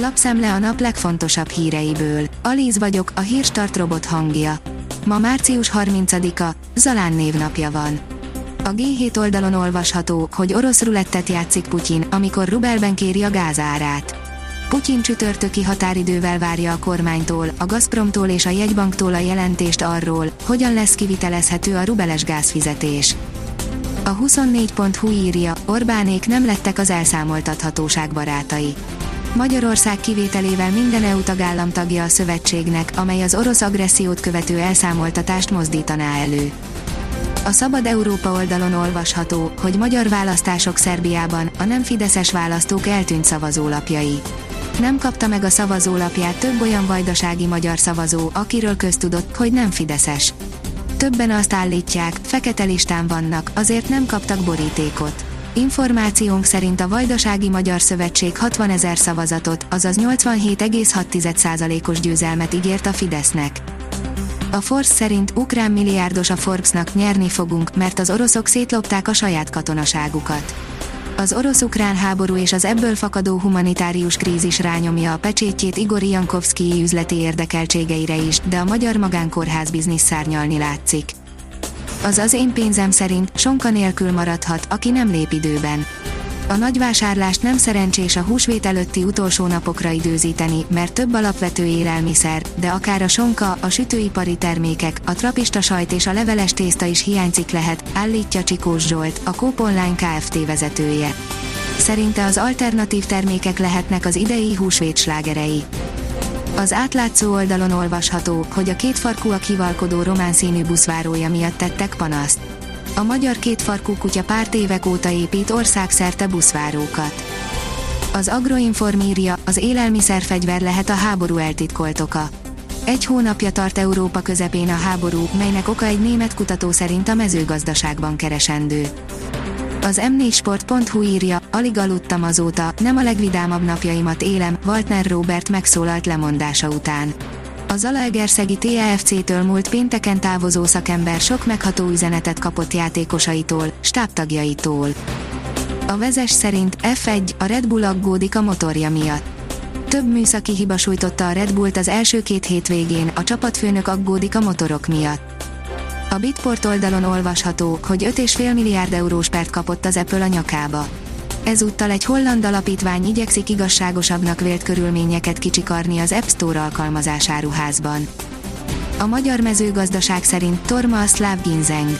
Lapszemle a nap legfontosabb híreiből. Alíz vagyok, a hírstart robot hangja. Ma március 30-a, Zalán névnapja van. A G7 oldalon olvasható, hogy orosz rulettet játszik Putyin, amikor rubelben kéri a gázárát. Putyin csütörtöki határidővel várja a kormánytól, a Gazpromtól és a jegybanktól a jelentést arról, hogyan lesz kivitelezhető a rubeles gázfizetés. A 24.hu írja, Orbánék nem lettek az elszámoltathatóság barátai. Magyarország kivételével minden EU tagállam tagja a szövetségnek, amely az orosz agressziót követő elszámoltatást mozdítaná elő. A Szabad Európa oldalon olvasható, hogy magyar választások Szerbiában, a nem fideszes választók eltűnt szavazólapjai. Nem kapta meg a szavazólapját több olyan vajdasági magyar szavazó, akiről köztudott, hogy nem fideszes. Többen azt állítják, fekete listán vannak, azért nem kaptak borítékot. Információnk szerint a Vajdasági Magyar Szövetség 60 ezer szavazatot, azaz 87,6%-os győzelmet ígért a Fidesznek. A Force szerint ukrán milliárdos a Forbesnak nyerni fogunk, mert az oroszok szétlopták a saját katonaságukat. Az orosz-ukrán háború és az ebből fakadó humanitárius krízis rányomja a pecsétjét Igor Jankovszki üzleti érdekeltségeire is, de a magyar magánkórház biznisz szárnyalni látszik. Az az én pénzem szerint sonka nélkül maradhat, aki nem lép időben. A nagyvásárlást nem szerencsés a húsvét előtti utolsó napokra időzíteni, mert több alapvető élelmiszer, de akár a sonka, a sütőipari termékek, a trapista sajt és a leveles tészta is hiányzik lehet, állítja Csikós Zsolt, a Coop Online Kft. vezetője. Szerinte az alternatív termékek lehetnek az idei húsvét slágerei. Az átlátszó oldalon olvasható, hogy a kétfarkúak hivalkodó román színű buszvárója miatt tettek panaszt. A magyar kétfarkú kutya pár évek óta épít országszerte buszvárókat. Az Agroinform írja, az élelmiszerfegyver lehet a háború eltitkolt oka. Egy hónapja tart Európa közepén a háború, melynek oka egy német kutató szerint a mezőgazdaságban keresendő. Az m4sport.hu írja, alig aludtam azóta, nem a legvidámabb napjaimat élem, Waltner Robert megszólalt lemondása után. A Zalaegerszegi TFC-től múlt pénteken távozó szakember sok megható üzenetet kapott játékosaitól, stábtagjaitól. A vezes szerint F1 a Red Bull aggódik a motorja miatt. Több műszaki hiba sújtotta a Red Bullt az első két hétvégén, a csapatfőnök aggódik a motorok miatt. A Bitport oldalon olvasható, hogy 5,5 milliárd eurós pert kapott az Apple a nyakába. Ezúttal egy holland alapítvány igyekszik igazságosabbnak vélt körülményeket kicsikarni az App Store alkalmazásáruházban. A magyar mezőgazdaság szerint torma a szláv ginzeng.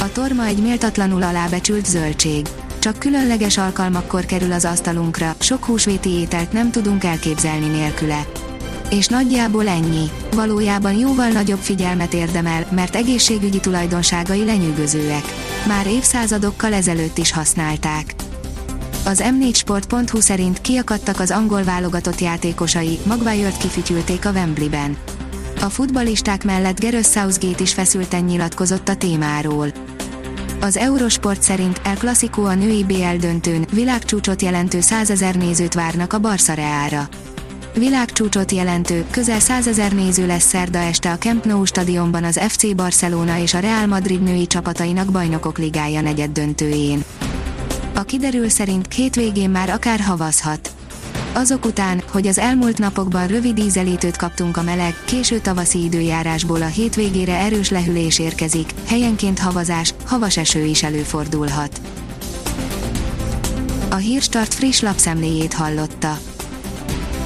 A torma egy méltatlanul alábecsült zöldség. Csak különleges alkalmakkor kerül az asztalunkra, sok húsvéti ételt nem tudunk elképzelni nélküle. És nagyjából ennyi. Valójában jóval nagyobb figyelmet érdemel, mert egészségügyi tulajdonságai lenyűgözőek. Már évszázadokkal ezelőtt is használták. Az m4sport.hu szerint kiakadtak az angol válogatott játékosai, Maguire-t kifütyülték a Wembleyben. A futbalisták mellett Gareth Southgate is feszülten nyilatkozott a témáról. Az Eurosport szerint El Clasico a női BL döntőn világcsúcsot jelentő 100 ezer nézőt várnak a Barca Reára. Világcsúcsot jelentő, közel 100 ezer néző lesz szerda este a Camp Nou stadionban az FC Barcelona és a Real Madrid női csapatainak bajnokok ligája negyed döntőjén. A kiderül szerint hétvégén már akár havazhat. Azok után, hogy az elmúlt napokban rövid ízelítőt kaptunk a meleg, késő tavaszi időjárásból a hétvégére erős lehűlés érkezik, helyenként havazás, havas eső is előfordulhat. A Hírstart friss lapszemléjét hallotta.